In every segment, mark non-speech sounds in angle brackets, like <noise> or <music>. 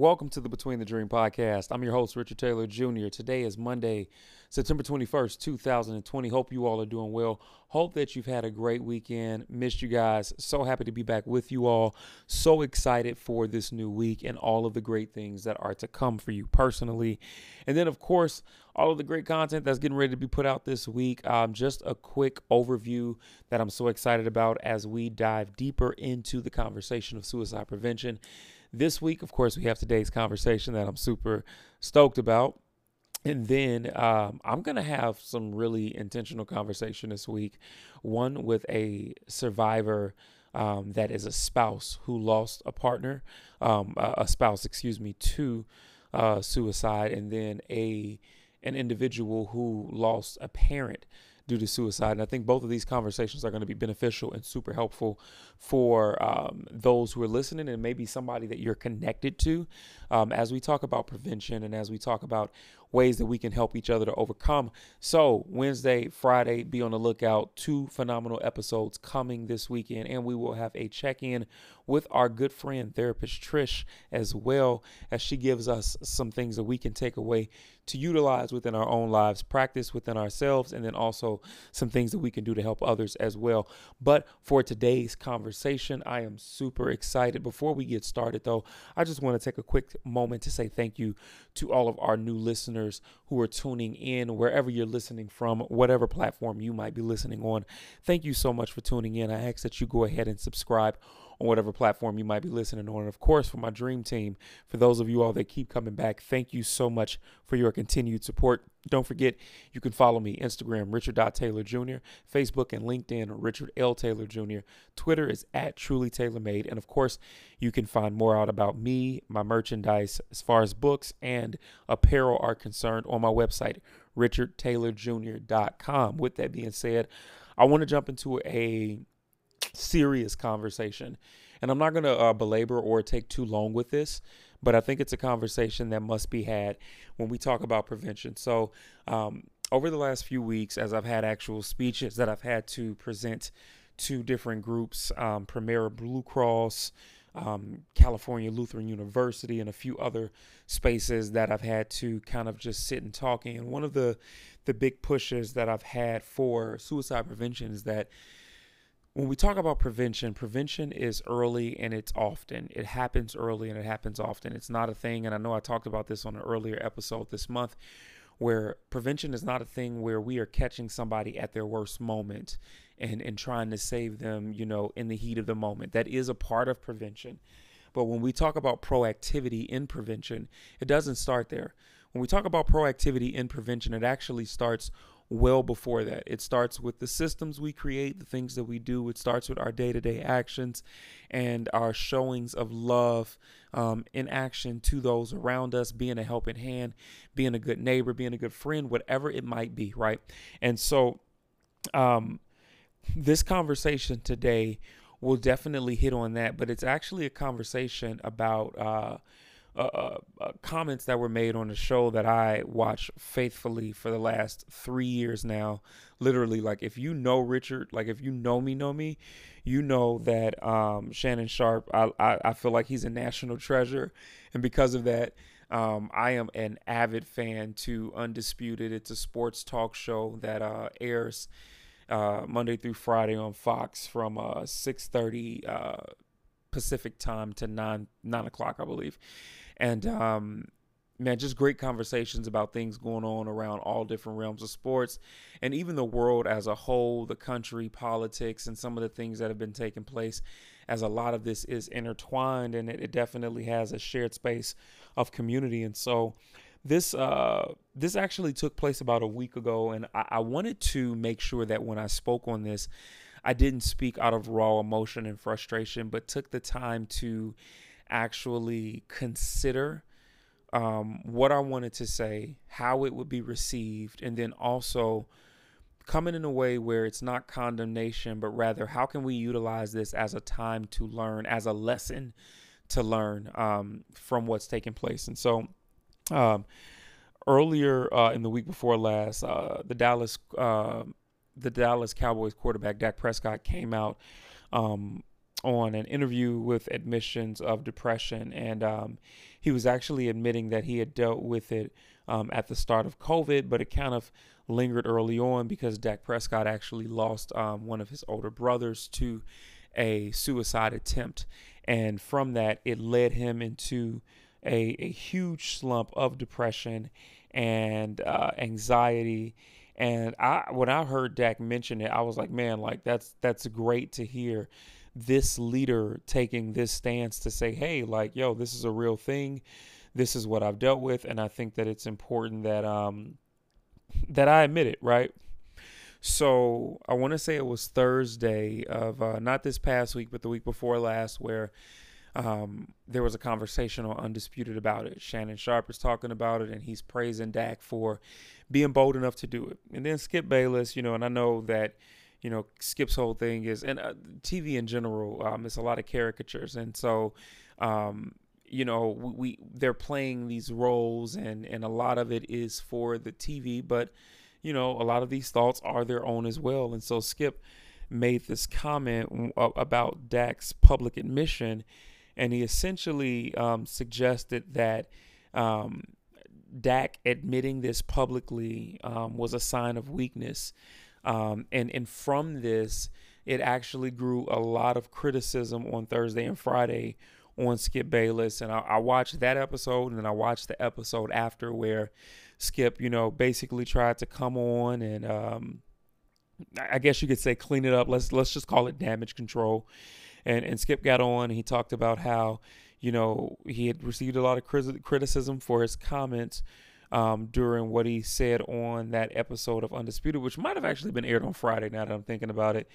Welcome to the Between the Dream podcast. I'm your host, Richard Taylor Jr. Today is Monday, September 21st, 2020. Hope you all are doing well. Hope that you've had a great weekend. Missed you guys. So happy to be back with you all. So excited for this new week and all of the great things that are to come for you personally. And then, of course, all of the great content that's getting ready to be put out this week. Um, just a quick overview that I'm so excited about as we dive deeper into the conversation of suicide prevention. This week, of course, we have today's conversation that I'm super stoked about. And then um, I'm going to have some really intentional conversation this week. One with a survivor um, that is a spouse who lost a partner, um, a spouse, excuse me, to uh, suicide, and then a an individual who lost a parent due to suicide. And I think both of these conversations are going to be beneficial and super helpful for um, those who are listening and maybe somebody that you're connected to um, as we talk about prevention and as we talk about ways that we can help each other to overcome. So, Wednesday, Friday, be on the lookout. Two phenomenal episodes coming this weekend, and we will have a check in with our good friend, therapist Trish, as well as she gives us some things that we can take away to utilize within our own lives, practice within ourselves, and then also some things that we can do to help others as well. But for today's conversation, I am super excited. Before we get started, though, I just want to take a quick moment to say thank you to all of our new listeners who are tuning in wherever you're listening from, whatever platform you might be listening on. Thank you so much for tuning in. I ask that you go ahead and subscribe on whatever platform you might be listening on. And of course, for my dream team, for those of you all that keep coming back, thank you so much for your continued support. Don't forget, you can follow me Instagram, Richard Taylor Jr., Facebook and LinkedIn, Richard L. Taylor Jr., Twitter is at Truly Taylor Made. And of course, you can find more out about me, my merchandise, as far as books and apparel are concerned on my website, richardtaylorjr.com. With that being said, I want to jump into a serious conversation. And I'm not going to uh, belabor or take too long with this, but I think it's a conversation that must be had when we talk about prevention. So, um, over the last few weeks, as I've had actual speeches that I've had to present to different groups, um, Premera Blue Cross, um, California Lutheran University, and a few other spaces that I've had to kind of just sit and talking. And one of the the big pushes that I've had for suicide prevention is that when we talk about prevention, prevention is early and it's often. It happens early and it happens often. It's not a thing, and I know I talked about this on an earlier episode this month, where prevention is not a thing where we are catching somebody at their worst moment and, and trying to save them, you know, in the heat of the moment. That is a part of prevention. But when we talk about proactivity in prevention, it doesn't start there. When we talk about proactivity in prevention, it actually starts well before that. It starts with the systems we create, the things that we do. It starts with our day to day actions and our showings of love um, in action to those around us, being a helping hand, being a good neighbor, being a good friend, whatever it might be, right? And so, um, this conversation today will definitely hit on that, but it's actually a conversation about. Uh, uh, uh, uh, comments that were made on a show that I watch faithfully for the last three years now. Literally, like if you know Richard, like if you know me, know me, you know that um, Shannon Sharpe. I, I, I feel like he's a national treasure, and because of that. Um, I am an avid fan to Undisputed. It's a sports talk show that uh, airs uh, Monday through Friday on Fox from uh, 6:30 uh, Pacific time to nine nine o'clock, I believe. And um, man, just great conversations about things going on around all different realms of sports and even the world as a whole, the country, politics, and some of the things that have been taking place. As a lot of this is intertwined, and it, it definitely has a shared space of community. And so, this uh, this actually took place about a week ago, and I, I wanted to make sure that when I spoke on this, I didn't speak out of raw emotion and frustration, but took the time to actually consider um, what I wanted to say, how it would be received, and then also coming in a way where it's not condemnation, but rather how can we utilize this as a time to learn, as a lesson to learn um, from what's taking place. And so, um, earlier uh, in the week before last, uh, the Dallas uh, the Dallas Cowboys quarterback Dak Prescott came out um, on an interview with admissions of depression, and um, he was actually admitting that he had dealt with it um, at the start of COVID, but it kind of lingered early on because Dak Prescott actually lost um, one of his older brothers to a suicide attempt. And from that, it led him into a, a huge slump of depression and uh, anxiety. And I, when I heard Dak mention it, I was like, man, like that's that's great to hear this leader taking this stance to say, hey, like, yo, this is a real thing. This is what I've dealt with, and I think that it's important that um that I admit it, right? So I want to say it was Thursday of uh, not this past week, but the week before last, where um, there was a conversation on Undisputed about it. Shannon Sharpe is talking about it, and he's praising Dak for being bold enough to do it. And then Skip Bayless, you know, and I know that you know, Skip's whole thing is, and uh, TV in general, um, it's a lot of caricatures, and so, um, you know, we, we, they're playing these roles, and and a lot of it is for the TV, but you know, a lot of these thoughts are their own as well, and so Skip made this comment about Dak's public admission, and he essentially um, suggested that. Um, Dak admitting this publicly um, was a sign of weakness. Um, and and from this, it actually grew a lot of criticism on Thursday and Friday on Skip Bayless. And I, I watched that episode, and then I watched the episode after where Skip, you know, basically tried to come on and um, I guess you could say clean it up. Let's let's just call it damage control. And and Skip got on and he talked about how you know he had received a lot of criticism for his comments um, during what he said on that episode of Undisputed, which might have actually been aired on Friday now that I'm thinking about it.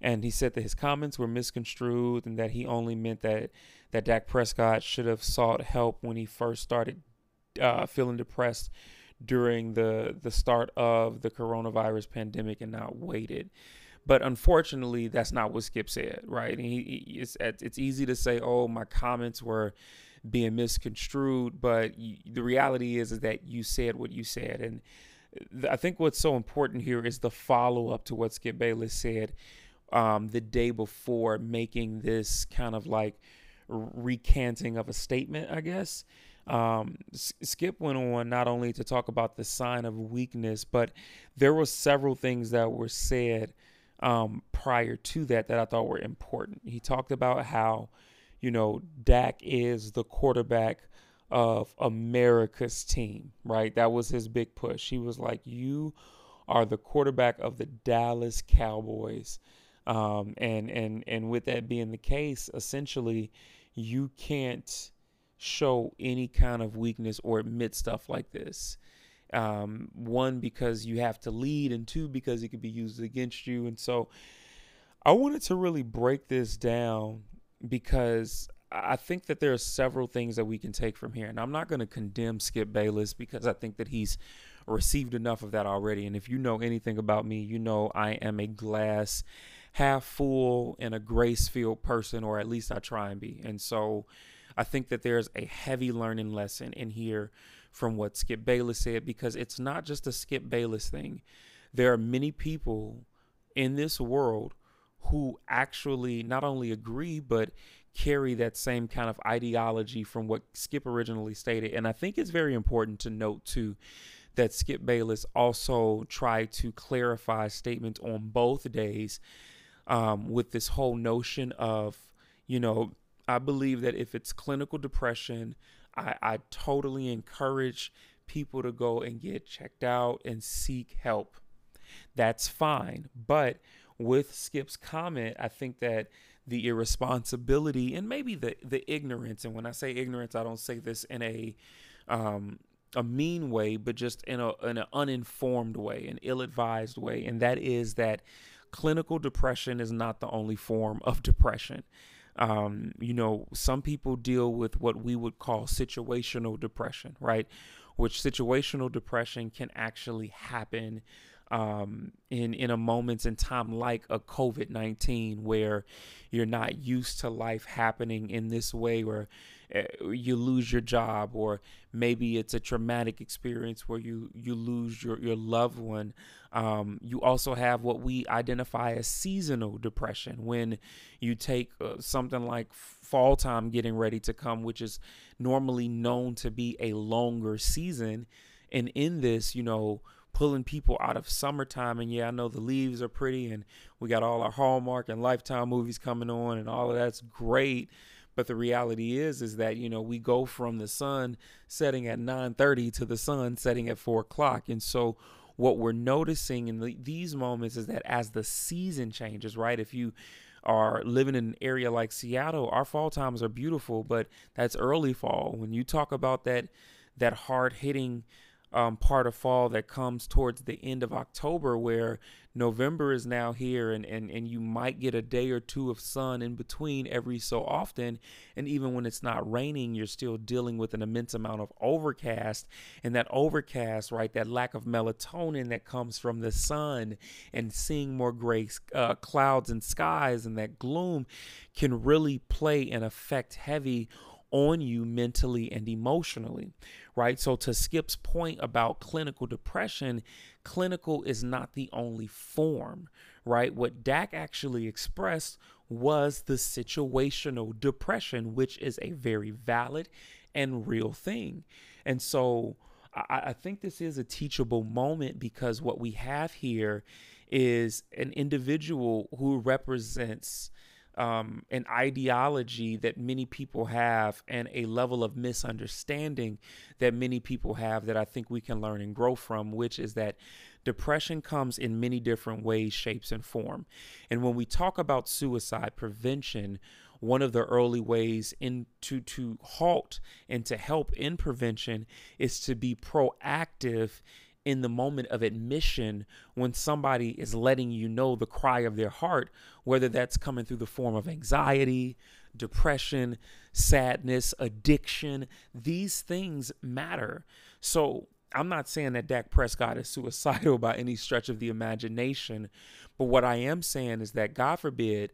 And he said that his comments were misconstrued and that he only meant that that Dak Prescott should have sought help when he first started uh, feeling depressed during the the start of the coronavirus pandemic and not waited. But unfortunately, that's not what Skip said, right? He, he, it's it's easy to say, "Oh, my comments were being misconstrued, but you, the reality is is that you said what you said, and I think what's so important here is the follow up to what Skip Bayless said um, the day before, making this kind of like recanting of a statement, I guess. Um, Skip went on not only to talk about the sign of weakness, but there were several things that were said um, prior to that that I thought were important. He talked about how you know, Dak is the quarterback of America's team, right? That was his big push. He was like, You are the quarterback of the Dallas Cowboys. Um, and and and with that being the case, essentially, you can't show any kind of weakness or admit stuff like this. Um, one because you have to lead, and two because it could be used against you. And so, I wanted to really break this down because I think that there are several things that we can take from here. And I'm not going to condemn Skip Bayless because I think that he's received enough of that already. And if you know anything about me, you know I am a glass half full and a grace filled person, or at least I try and be. And so I think that there's a heavy learning lesson in here from what Skip Bayless said because it's not just a Skip Bayless thing. There are many people in this world who actually not only agree but carry that same kind of ideology from what Skip originally stated. And I think it's very important to note too that Skip Bayless also tried to clarify statements on both days um, with this whole notion of, you know, I believe that if it's clinical depression, I, I totally encourage people to go and get checked out and seek help. That's fine. But with Skip's comment, I think that the irresponsibility and maybe the the ignorance, and when I say ignorance, I don't say this in a um, a mean way, but just in a in an uninformed way, an ill-advised way, and that is that clinical depression is not the only form of depression. Um, you know, some people deal with what we would call situational depression, right? Which situational depression can actually happen um, in in a moments in time like a COVID nineteen, where you're not used to life happening in this way, where uh, you lose your job, or maybe it's a traumatic experience where you you lose your your loved one. Um, you also have what we identify as seasonal depression when you take uh, something like fall time getting ready to come, which is normally known to be a longer season, and in this, you know pulling people out of summertime. And yeah, I know the leaves are pretty and we got all our Hallmark and Lifetime movies coming on and all of that's great. But the reality is, is that, you know, we go from the sun setting at 930 to the sun setting at four o'clock. And so what we're noticing in the, these moments is that as the season changes, right? If you are living in an area like Seattle, our fall times are beautiful, but that's early fall. When you talk about that, that hard hitting um, part of fall that comes towards the end of October, where November is now here, and, and, and you might get a day or two of sun in between every so often. And even when it's not raining, you're still dealing with an immense amount of overcast. And that overcast, right, that lack of melatonin that comes from the sun and seeing more gray uh, clouds and skies and that gloom can really play and affect heavy on you mentally and emotionally, right? So, to Skip's point about clinical depression, clinical is not the only form, right? What Dak actually expressed was the situational depression, which is a very valid and real thing. And so, I, I think this is a teachable moment because what we have here is an individual who represents um, an ideology that many people have and a level of misunderstanding that many people have that I think we can learn and grow from, which is that depression comes in many different ways, shapes, and form. And when we talk about suicide prevention, one of the early ways into to halt and to help in prevention is to be proactive in the moment of admission when somebody is letting you know the cry of their heart, whether that's coming through the form of anxiety, depression, sadness, addiction. These things matter. So I'm not saying that Dak Prescott is <laughs> suicidal by any stretch of the imagination, but what I am saying is that, God forbid,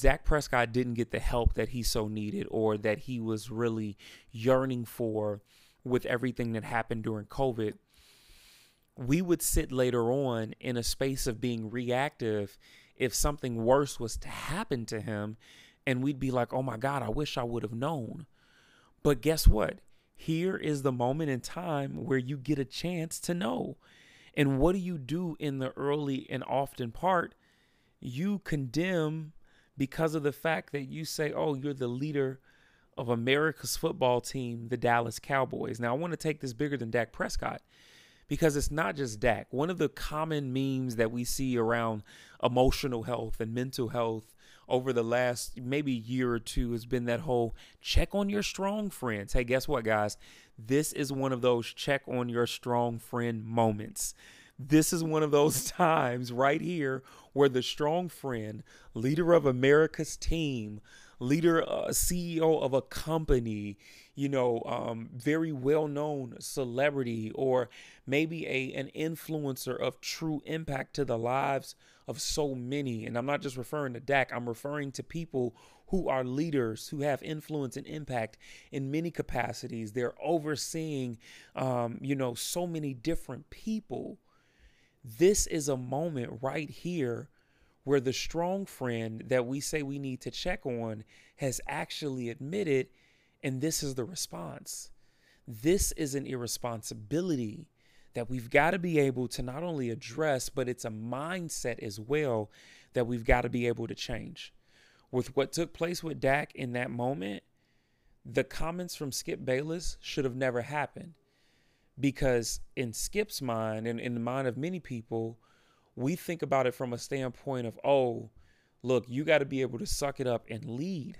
Dak Prescott didn't get the help that he so needed or that he was really yearning for with everything that happened during COVID we would sit later on in a space of being reactive if something worse was to happen to him and we'd be like, "Oh my god, I wish I would have known." But guess what? Here is the moment in time where you get a chance to know. And what do you do in the early and often part? You condemn because of the fact that you say, "Oh, you're the leader of America's football team, the Dallas Cowboys." Now, I want to take this bigger than Dak Prescott because it's not just Dak. One of the common memes that we see around emotional health and mental health over the last maybe year or two has been that whole check on your strong friends. Hey, guess what, guys? This is one of those check on your strong friend moments. This is one of those <laughs> times right here where the strong friend, leader of America's team, leader, uh, CEO of a company, you know, um, very well known celebrity, or maybe a an influencer of true impact to the lives of so many. And I'm not just referring to Dak, I'm referring to people who are leaders who have influence and impact in many capacities. They're overseeing, um, you know, so many different people. This is a moment right here where the strong friend that we say we need to check on has actually admitted, and this is the response. This is an irresponsibility that we've got to be able to not only address, but it's a mindset as well that we've got to be able to change. With what took place with Dak in that moment, the comments from Skip Bayless should have never happened. Because in Skip's mind and in the mind of many people, we think about it from a standpoint of, oh, look, you got to be able to suck it up and lead.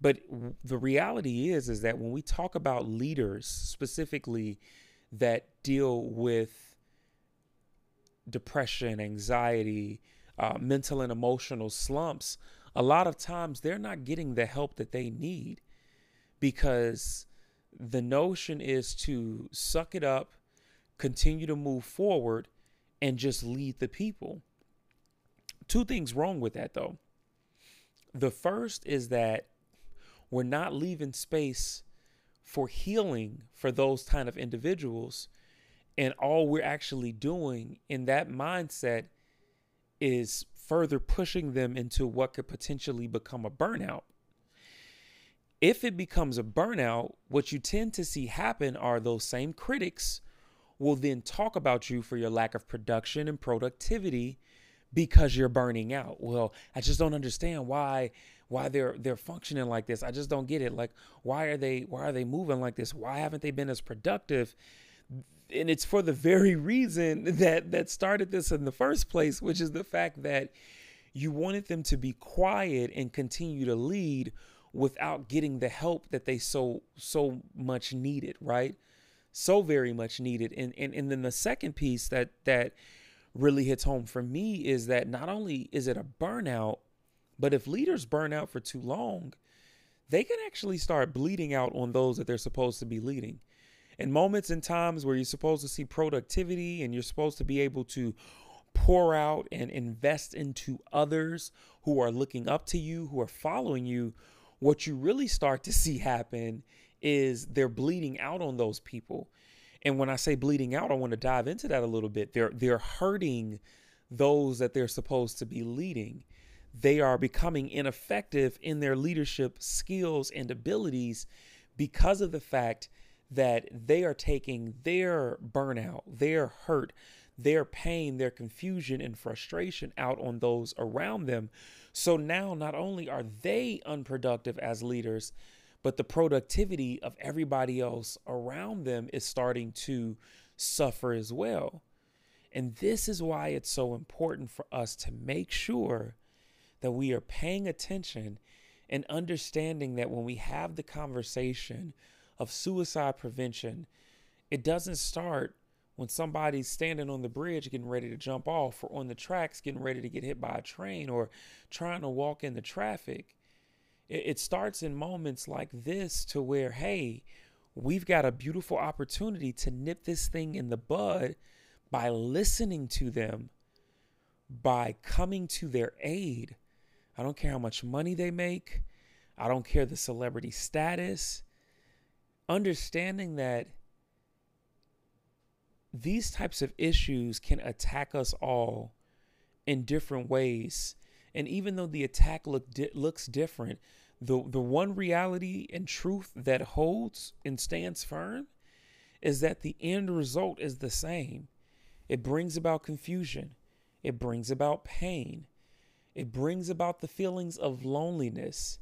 But the reality is, is that when we talk about leaders specifically that deal with depression, anxiety, uh, mental and emotional slumps, a lot of times they're not getting the help that they need because the notion is to suck it up, continue to move forward, and just lead the people. Two things wrong with that though. The first is that we're not leaving space for healing for those kind of individuals. And all we're actually doing in that mindset is further pushing them into what could potentially become a burnout. If it becomes a burnout, what you tend to see happen are those same critics will then talk about you for your lack of production and productivity because you're burning out. Well, I just don't understand why why they're they're functioning like this. I just don't get it. Like why are they why are they moving like this? Why haven't they been as productive? And it's for the very reason that that started this in the first place, which is the fact that you wanted them to be quiet and continue to lead without getting the help that they so so much needed, right? So very much needed. And and, and then the second piece that that really hits home for me is that not only is it a burnout, but if leaders burn out for too long, they can actually start bleeding out on those that they're supposed to be leading. In moments and times where you're supposed to see productivity and you're supposed to be able to pour out and invest into others who are looking up to you, who are following you, what you really start to see happen is they're bleeding out on those people. And when I say bleeding out, I want to dive into that a little bit. They're they're hurting those that they're supposed to be leading. They are becoming ineffective in their leadership skills and abilities because of the fact that they are taking their burnout, their hurt, their pain, their confusion and frustration out on those around them so now not only are they unproductive as leaders, but the productivity of everybody else around them is starting to suffer as well. And this is why it's so important for us to make sure that we are paying attention and understanding that when we have the conversation of suicide prevention, it doesn't start when somebody's standing on the bridge getting ready to jump off or on the tracks getting ready to get hit by a train or trying to walk in the traffic. It, starts in moments like this to where, hey, we've got a beautiful opportunity to nip this thing in the bud by listening to them, by coming to their aid. I don't care how much money they make. I don't care the celebrity status. Understanding that these types of issues can attack us all in different ways. And even though the attack look di- looks different, the the one reality and truth that holds and stands firm is that the end result is the same. It brings about confusion. It brings about pain. It brings about the feelings of loneliness.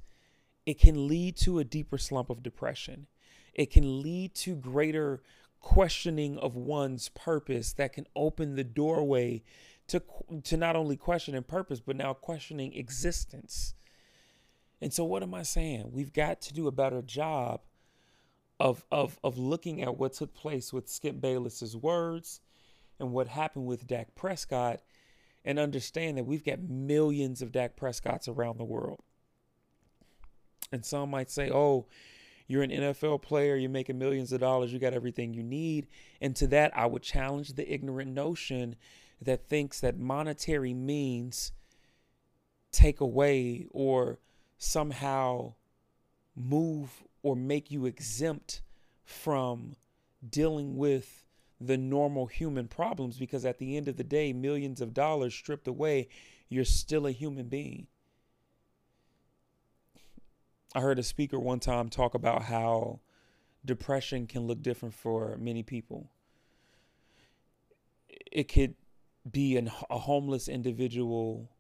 It can lead to a deeper slump of depression. It can lead to greater questioning of one's purpose that can open the doorway to to not only questioning purpose but now questioning existence. And so what am I saying? We've got to do a better job of of of looking at what took place with Skip Bayless's words and what happened with Dak Prescott and understand that we've got millions of Dak Prescotts around the world. And some might say, "Oh, you're an NFL player, you're making millions of dollars, you got everything you need. And to that, I would challenge the ignorant notion that thinks that monetary means take away or somehow move or make you exempt from dealing with the normal human problems because at the end of the day, millions of dollars stripped away, you're still a human being. I heard a speaker one time talk about how depression can look different for many people. It could be an, a homeless individual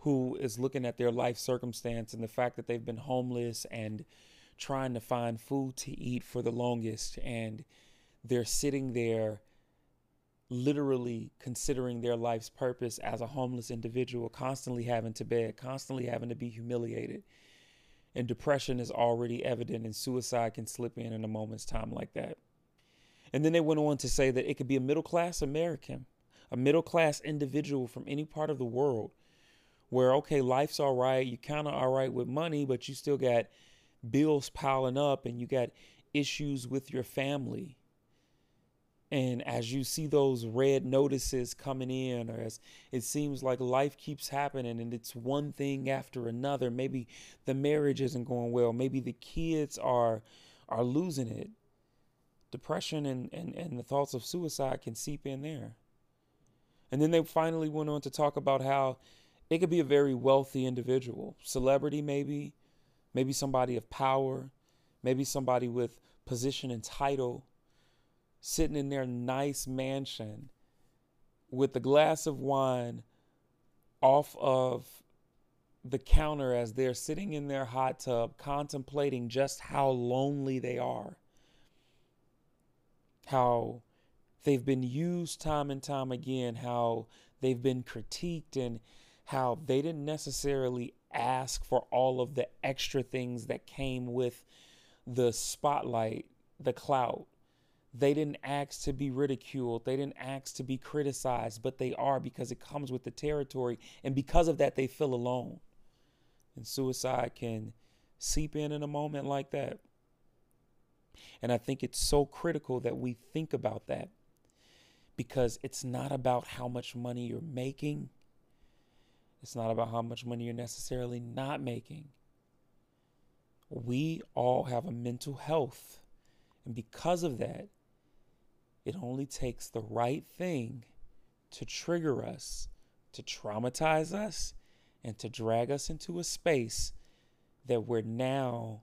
who is looking at their life circumstance and the fact that they've been homeless and trying to find food to eat for the longest and they're sitting there literally considering their life's purpose as a homeless individual constantly having to beg constantly having to be humiliated and depression is already evident and suicide can slip in in a moment's time like that. And then they went on to say that it could be a middle class American, a middle class individual from any part of the world where, okay, life's all right, you kind of all right with money, but you still got bills piling up and you got issues with your family. And as you see those red notices coming in, or as it seems like life keeps happening and it's one thing after another, maybe the marriage isn't going well, maybe the kids are are losing it. Depression and, and, and the thoughts of suicide can seep in there. And then they finally went on to talk about how it could be a very wealthy individual, celebrity maybe, maybe somebody of power, maybe somebody with position and title sitting in their nice mansion with a glass of wine off of the counter as they're sitting in their hot tub contemplating just how lonely they are. How they've been used time and time again, how they've been critiqued, and how they didn't necessarily ask for all of the extra things that came with the spotlight, the clout, they didn't ask to be ridiculed. They didn't ask to be criticized, but they are because it comes with the territory. And because of that, they feel alone. And suicide can seep in in a moment like that. And I think it's so critical that we think about that because it's not about how much money you're making, it's not about how much money you're necessarily not making. We all have a mental health. And because of that, it only takes the right thing to trigger us, to traumatize us, and to drag us into a space that we're now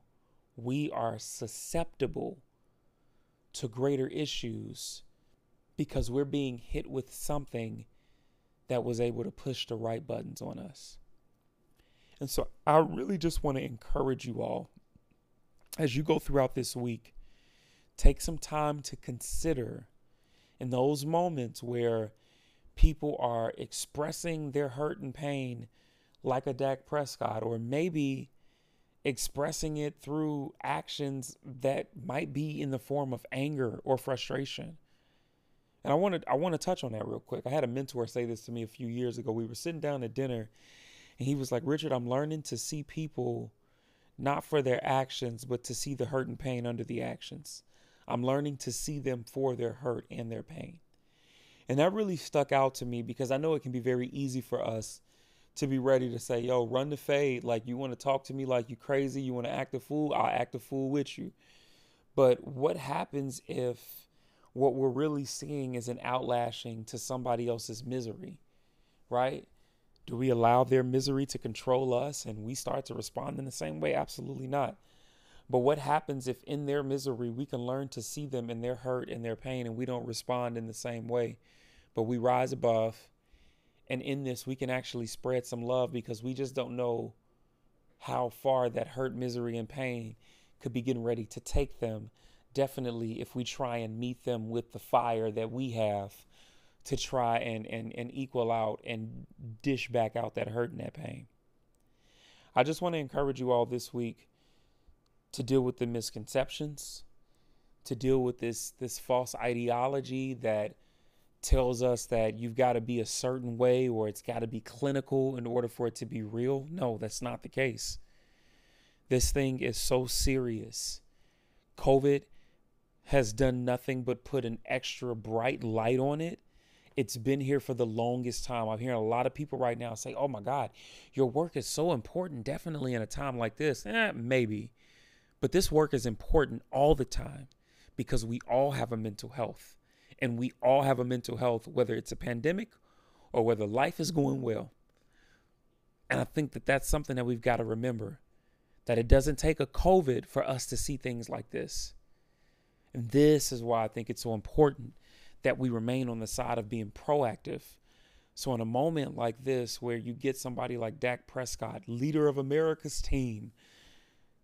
we are susceptible to greater issues because we're being hit with something that was able to push the right buttons on us. And so I really just want to encourage you all as you go throughout this week take some time to consider in those moments where people are expressing their hurt and pain like a Dak Prescott, or maybe expressing it through actions that might be in the form of anger or frustration. And I wanted I want to touch on that real quick. I had a mentor say this to me a few years ago. We were sitting down at dinner and he was like, "Richard, I'm learning to see people not for their actions, but to see the hurt and pain under the actions." I'm learning to see them for their hurt and their pain. And that really stuck out to me because I know it can be very easy for us to be ready to say, yo, run the fade. Like, you want to talk to me like you crazy. You want to act a fool. I'll act a fool with you. But what happens if what we're really seeing is an outlashing to somebody else's misery, right? Do we allow their misery to control us and we start to respond in the same way? Absolutely not. But what happens if in their misery we can learn to see them in their hurt and their pain and we don't respond in the same way, but we rise above and in this we can actually spread some love because we just don't know how far that hurt, misery and pain could be getting ready to take them. Definitely if we try and meet them with the fire that we have to try and, and, and equal out and dish back out that hurt and that pain. I just want to encourage you all this week to deal with the misconceptions, to deal with this this false ideology that tells us that you've got to be a certain way or it's got to be clinical in order for it to be real. No, that's not the case. This thing is so serious. COVID has done nothing but put an extra bright light on it. It's been here for the longest time. I'm hearing a lot of people right now say, Oh my God, your work is so important, definitely in a time like this. Eh, maybe. But this work is important all the time because we all have a mental health. And we all have a mental health, whether it's a pandemic or whether life is going well. And I think that that's something that we've got to remember that it doesn't take a COVID for us to see things like this. And this is why I think it's so important that we remain on the side of being proactive. So, in a moment like this, where you get somebody like Dak Prescott, leader of America's team,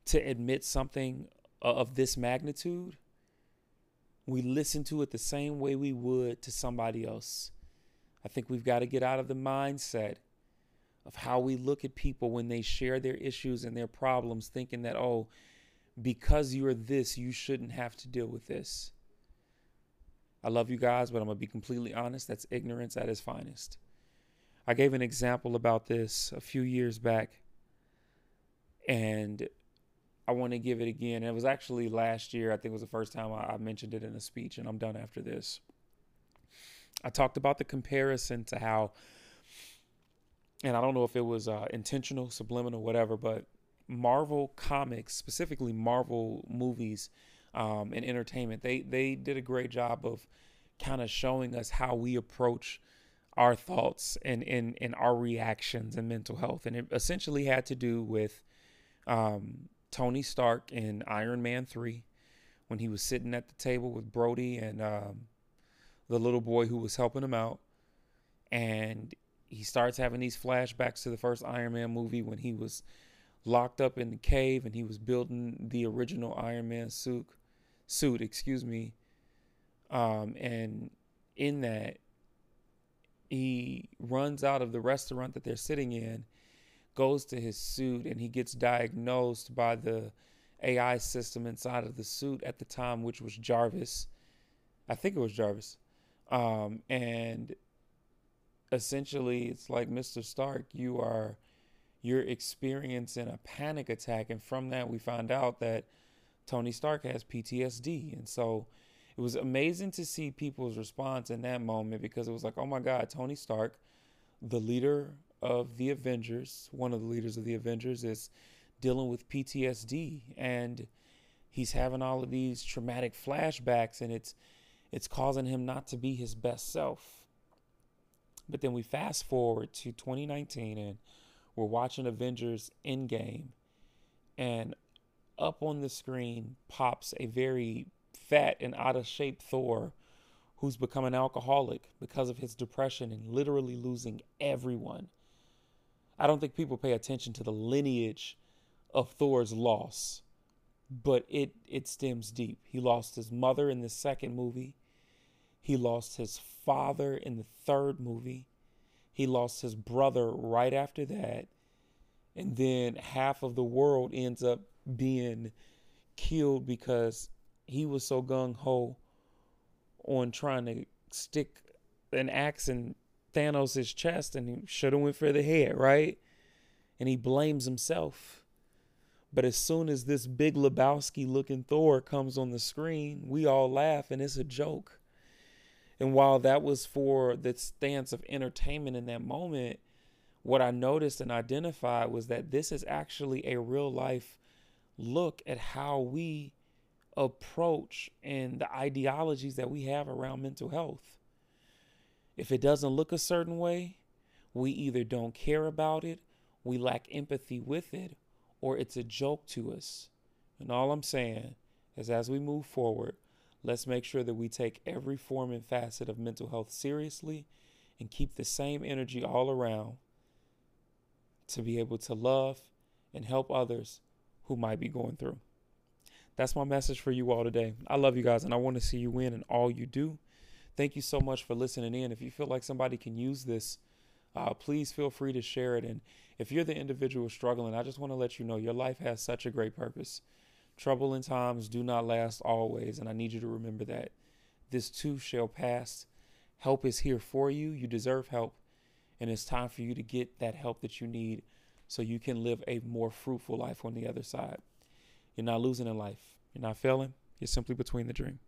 to admit something of this magnitude, we listen to it the same way we would to somebody else. I think we've got to get out of the mindset of how we look at people when they share their issues and their problems, thinking that, oh, because you're this, you shouldn't have to deal with this. I love you guys, but I'm going to be completely honest. That's ignorance at its finest. I gave an example about this a few years back, and I want to give it again. It was actually last year. I think it was the first time I, I mentioned it in a speech, and I'm done after this. I talked about the comparison to how, and I don't know if it was uh, intentional, subliminal, whatever, but Marvel comics, specifically Marvel movies um, and entertainment, they they did a great job of kind of showing us how we approach our thoughts and, and, and our reactions and mental health. And it essentially had to do with um, Tony Stark in Iron Man 3 when he was sitting at the table with Brody and um, the little boy who was helping him out. And he starts having these flashbacks to the first Iron Man movie when he was locked up in the cave and he was building the original Iron Man suit suit, excuse me. Um, and in that he runs out of the restaurant that they're sitting in, goes to his suit, and he gets diagnosed by the AI system inside of the suit at the time, which was Jarvis. I think it was Jarvis. Um, and essentially, it's like Mr. Stark, you are you're experiencing a panic attack, and from that, we find out that Tony Stark has PTSD, and so it was amazing to see people's response in that moment because it was like, oh my God, Tony Stark, the leader of the Avengers, one of the leaders of the Avengers, is dealing with PTSD and he's having all of these traumatic flashbacks and it's it's causing him not to be his best self. But then we fast forward to 2019 and we're watching Avengers Endgame and up on the screen pops a very fat and out of shape Thor who's become an alcoholic because of his depression and literally losing everyone. I don't think people pay attention to the lineage of Thor's loss, but it it stems deep. He lost his mother in the second movie. He lost his father in the third movie. He lost his brother right after that. And then half of the world ends up being killed because he was so gung ho on trying to stick an axe in Thanos' chest and he should have went for the head, right? And he blames himself. But as soon as this big Lebowski looking Thor comes on the screen, we all laugh and it's a joke. And while that was for the stance of entertainment in that moment, what I noticed and identified was that this is actually a real life look at how we approach and the ideologies that we have around mental health. If it doesn't look a certain way, we either don't care about it, we lack empathy with it, or it's a joke to us. And all I'm saying is as we move forward, let's make sure that we take every form and facet of mental health seriously and keep the same energy all around to be able to love and help others who might be going through. That's my message for you all today. I love you guys and I want to see you win in all you do. Thank you so much for listening in. If you feel like somebody can use this, uh, please feel free to share it. And if you're the individual struggling, I just want to let you know your life has such a great purpose. Trouble and times do not last always, and I need you to remember that. This too shall pass. Help is here for you. You deserve help, and it's time for you to get that help that you need so you can live a more fruitful life on the other side. You're not losing in life. You're not failing. You're simply between the dream.